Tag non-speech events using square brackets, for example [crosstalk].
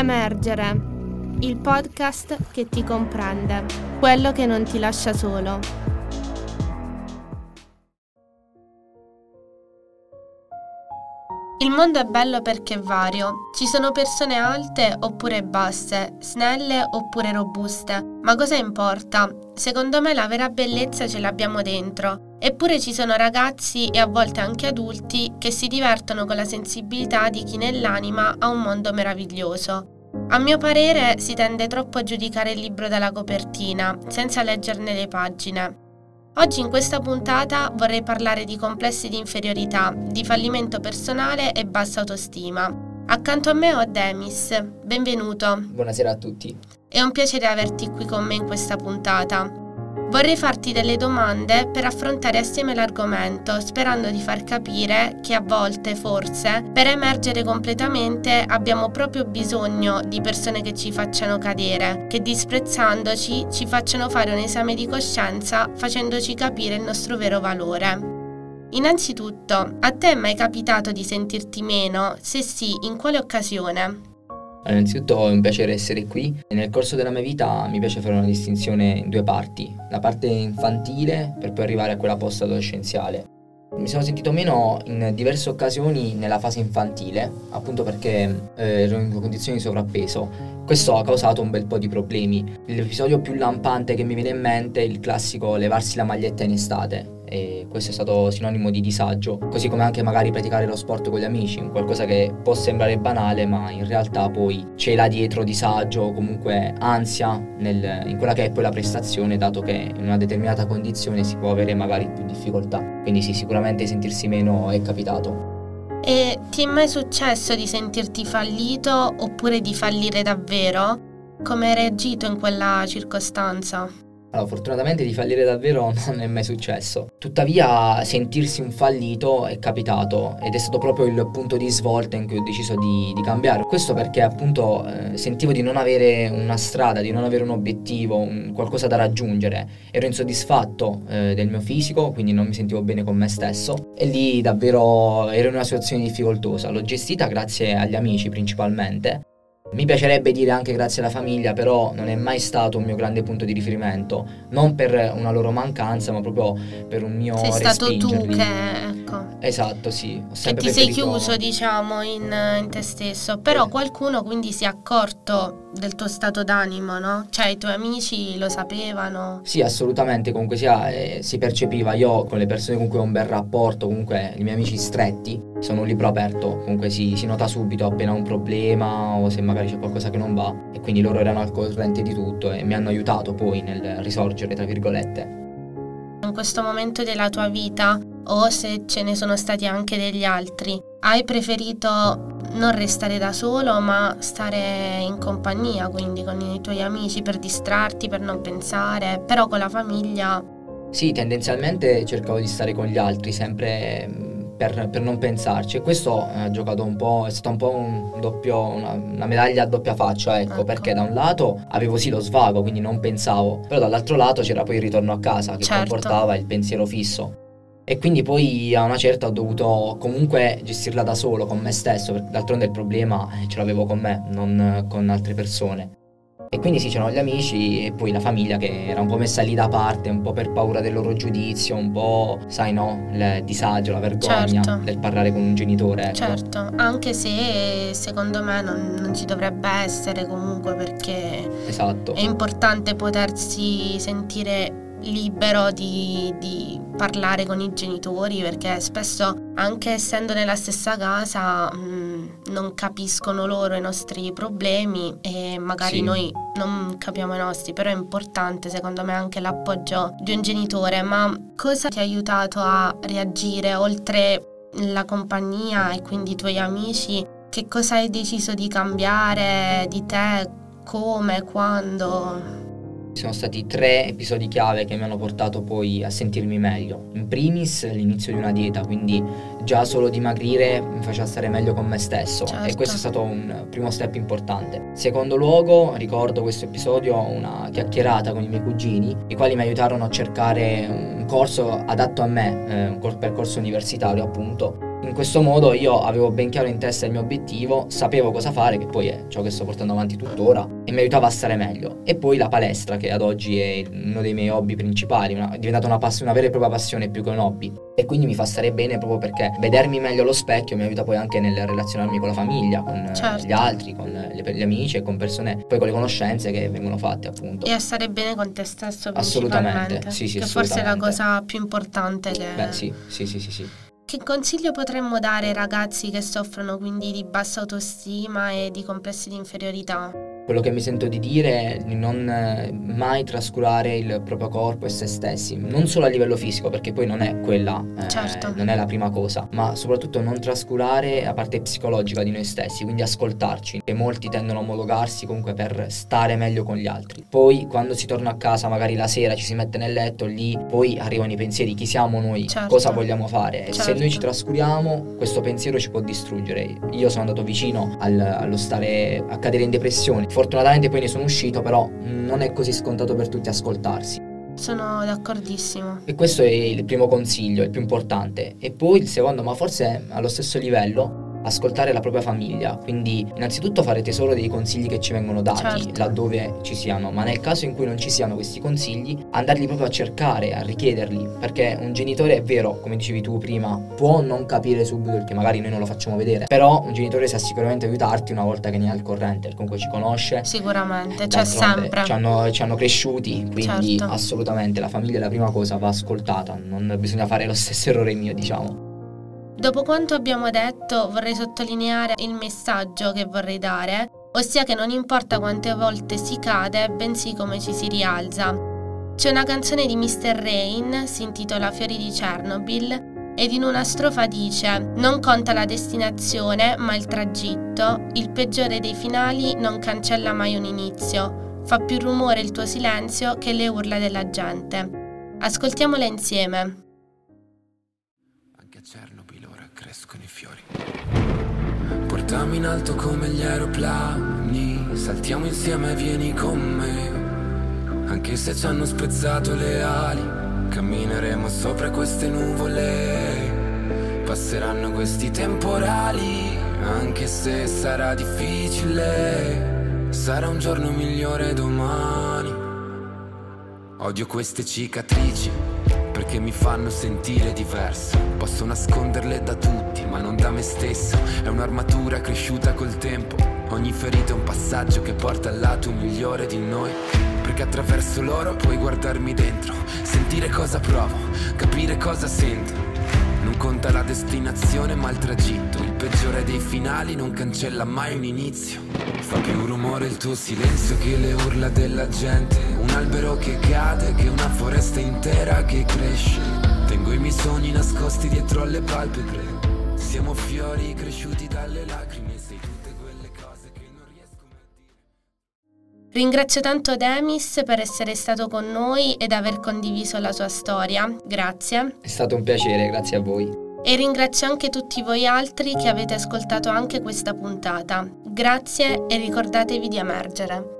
Emergere, il podcast che ti comprende, quello che non ti lascia solo. Il mondo è bello perché è vario. Ci sono persone alte oppure basse, snelle oppure robuste. Ma cosa importa? Secondo me la vera bellezza ce l'abbiamo dentro. Eppure ci sono ragazzi e a volte anche adulti che si divertono con la sensibilità di chi nell'anima ha un mondo meraviglioso. A mio parere si tende troppo a giudicare il libro dalla copertina, senza leggerne le pagine. Oggi in questa puntata vorrei parlare di complessi di inferiorità, di fallimento personale e bassa autostima. Accanto a me ho Demis, benvenuto. Buonasera a tutti. È un piacere averti qui con me in questa puntata. Vorrei farti delle domande per affrontare assieme l'argomento, sperando di far capire che a volte, forse, per emergere completamente abbiamo proprio bisogno di persone che ci facciano cadere, che disprezzandoci ci facciano fare un esame di coscienza facendoci capire il nostro vero valore. Innanzitutto, a te è mai capitato di sentirti meno? Se sì, in quale occasione? Innanzitutto è un piacere essere qui. Nel corso della mia vita mi piace fare una distinzione in due parti, la parte infantile per poi arrivare a quella post-adolescenziale. Mi sono sentito meno in diverse occasioni nella fase infantile, appunto perché eh, ero in condizioni di sovrappeso. Questo ha causato un bel po' di problemi. L'episodio più lampante che mi viene in mente è il classico levarsi la maglietta in estate e questo è stato sinonimo di disagio, così come anche magari praticare lo sport con gli amici, qualcosa che può sembrare banale ma in realtà poi c'è là dietro disagio o comunque ansia nel, in quella che è poi la prestazione dato che in una determinata condizione si può avere magari più difficoltà, quindi sì sicuramente sentirsi meno è capitato. E ti è mai successo di sentirti fallito oppure di fallire davvero? Come hai reagito in quella circostanza? Allora, fortunatamente di fallire davvero [laughs] non è mai successo. Tuttavia, sentirsi un fallito è capitato ed è stato proprio il punto di svolta in cui ho deciso di, di cambiare. Questo perché appunto eh, sentivo di non avere una strada, di non avere un obiettivo, un, qualcosa da raggiungere. Ero insoddisfatto eh, del mio fisico, quindi non mi sentivo bene con me stesso e lì davvero ero in una situazione difficoltosa. L'ho gestita grazie agli amici principalmente mi piacerebbe dire anche grazie alla famiglia, però non è mai stato un mio grande punto di riferimento, non per una loro mancanza, ma proprio per un mio Sei stato tu che, ecco. Esatto, sì. Ho che ti sei chiuso, diciamo, in, in, te stesso, però qualcuno quindi si è accorto del tuo stato d'animo, no? Cioè i tuoi amici lo sapevano? Sì, assolutamente, comunque sia, eh, si percepiva. Io con le persone con cui ho un bel rapporto, comunque i miei amici stretti, sono un libro aperto, comunque si, si nota subito appena un problema o se magari c'è qualcosa che non va e quindi loro erano al corrente di tutto e mi hanno aiutato poi nel risorgere, tra virgolette. In questo momento della tua vita o se ce ne sono stati anche degli altri, hai preferito non restare da solo ma stare in compagnia, quindi con i tuoi amici per distrarti, per non pensare, però con la famiglia... Sì, tendenzialmente cercavo di stare con gli altri, sempre per, per, non pensarci e questo ha giocato un po', è stato un po' un doppio, una, una medaglia a doppia faccia, ecco, ecco, perché da un lato avevo sì lo svago, quindi non pensavo, però dall'altro lato c'era poi il ritorno a casa che certo. comportava il pensiero fisso e quindi poi a una certa ho dovuto comunque gestirla da solo con me stesso, perché d'altronde il problema eh, ce l'avevo con me, non con altre persone. E quindi sì, c'erano gli amici e poi la famiglia che era un po' messa lì da parte, un po' per paura del loro giudizio, un po', sai no, il disagio, la vergogna certo. del parlare con un genitore. Ecco. Certo, anche se secondo me non, non, ci dovrebbe essere comunque perché esatto. è importante potersi sentire libero di, di, parlare con i genitori perché spesso anche essendo nella stessa casa mh, mm, non capiscono loro i nostri problemi e magari sì. noi non capiamo i nostri, però è importante secondo me anche l'appoggio di un genitore. Ma cosa ti ha aiutato a reagire oltre la compagnia e quindi i tuoi amici? Che cosa hai deciso di cambiare di te? Come? Quando? Sono stati tre episodi chiave che mi hanno portato poi a sentirmi meglio. In primis l'inizio di una dieta, quindi già solo dimagrire mi faceva stare meglio con me stesso certo. e questo è stato un primo step importante. Secondo luogo ricordo questo episodio una chiacchierata con i miei cugini, i quali mi aiutarono a cercare un corso adatto a me, eh, un percorso universitario appunto In questo modo io avevo ben chiaro in testa il mio obiettivo, sapevo cosa fare, che poi è ciò che sto portando avanti tuttora, e mi aiutava a stare meglio. E poi la palestra, che ad oggi è uno dei miei hobby principali, una, è diventata una, pass- una vera e propria passione più che un hobby. E quindi mi fa stare bene proprio perché vedermi meglio allo specchio mi aiuta poi anche nel relazionarmi con la famiglia, con Certo. gli altri, con le- gli amici e con persone, poi con le conoscenze che vengono fatte appunto. E a stare bene con te stesso Assolutamente, sì, sì, Che forse è la cosa più importante che... Beh sì, sì, sì, sì, sì. Che consiglio potremmo dare ai ragazzi che soffrono quindi di bassa autostima e di complessi di inferiorità? Quello che mi sento di dire è di non eh, mai trascurare il proprio corpo e se stessi, non solo a livello fisico, perché poi non è quella, eh, Certo. non è la prima cosa, ma soprattutto non trascurare la parte psicologica di noi stessi, quindi ascoltarci, che molti tendono a omologarsi comunque per stare meglio con gli altri. Poi quando si torna a casa, magari la sera ci si mette nel letto, lì poi arrivano i pensieri, chi siamo noi, Certo. cosa vogliamo fare. E Se Certo. noi ci trascuriamo, questo pensiero ci può distruggere. Io sono andato vicino al- allo stare a cadere in depressione. Fortunatamente poi ne sono uscito, però non è così scontato per tutti ascoltarsi. Sono d'accordissimo. E questo è il primo consiglio, il più importante. E poi il secondo, ma forse allo stesso livello, ascoltare la propria famiglia. Quindi innanzitutto fare tesoro dei consigli che ci vengono dati Certo. laddove ci siano, ma nel caso in cui non ci siano questi consigli, andarli proprio a cercare, a richiederli, perché un genitore è vero, come dicevi tu prima, può non capire subito il che magari noi non lo facciamo vedere, però un genitore sa sicuramente aiutarti una volta che ne è al corrente, perché comunque ci conosce, Sicuramente, c'è D'altronde sempre. Ci hanno, ci hanno cresciuti, quindi Certo. assolutamente la famiglia è la prima cosa, va ascoltata, non bisogna fare lo stesso errore mio, diciamo. Dopo quanto abbiamo detto, vorrei sottolineare il messaggio che vorrei dare, ossia che non importa quante volte si cade, bensì come ci si rialza. C'è una canzone di Mr. Rain, si intitola Fiori di Chernobyl, ed in una strofa dice: Non conta la destinazione, ma il tragitto, il peggiore dei finali non cancella mai un inizio, fa più rumore il tuo silenzio che le urla della gente. Ascoltiamola insieme. Anche a Chernobyl crescono i fiori. Portami in alto come gli aeroplani, saltiamo insieme, vieni con me. Anche se ci hanno spezzato le ali, cammineremo sopra queste nuvole. Passeranno questi temporali, anche se sarà difficile. Sarà un giorno migliore domani. Odio queste cicatrici perché mi fanno sentire diverso. Posso nasconderle da tutti, ma non da me stesso. È un'armatura cresciuta col tempo. Ogni ferita è un passaggio che porta al lato migliore di noi. Perché attraverso loro puoi guardarmi dentro, sentire cosa provo, capire cosa sento. Non conta la destinazione ma il tragitto Peggiore dei finali non cancella mai un inizio. Fa più rumore il tuo silenzio che le urla della gente. Un albero che cade che una foresta intera che cresce. Tengo i miei sogni nascosti dietro alle palpebre. Siamo fiori cresciuti dalle lacrime. Sei tutte quelle cose che non riesco mai a dire. Ringrazio tanto Demis per essere stato con noi ed aver condiviso la sua storia, grazie. È stato un piacere, grazie a voi. E ringrazio anche tutti voi altri che avete ascoltato anche questa puntata. Grazie e ricordatevi di emergere.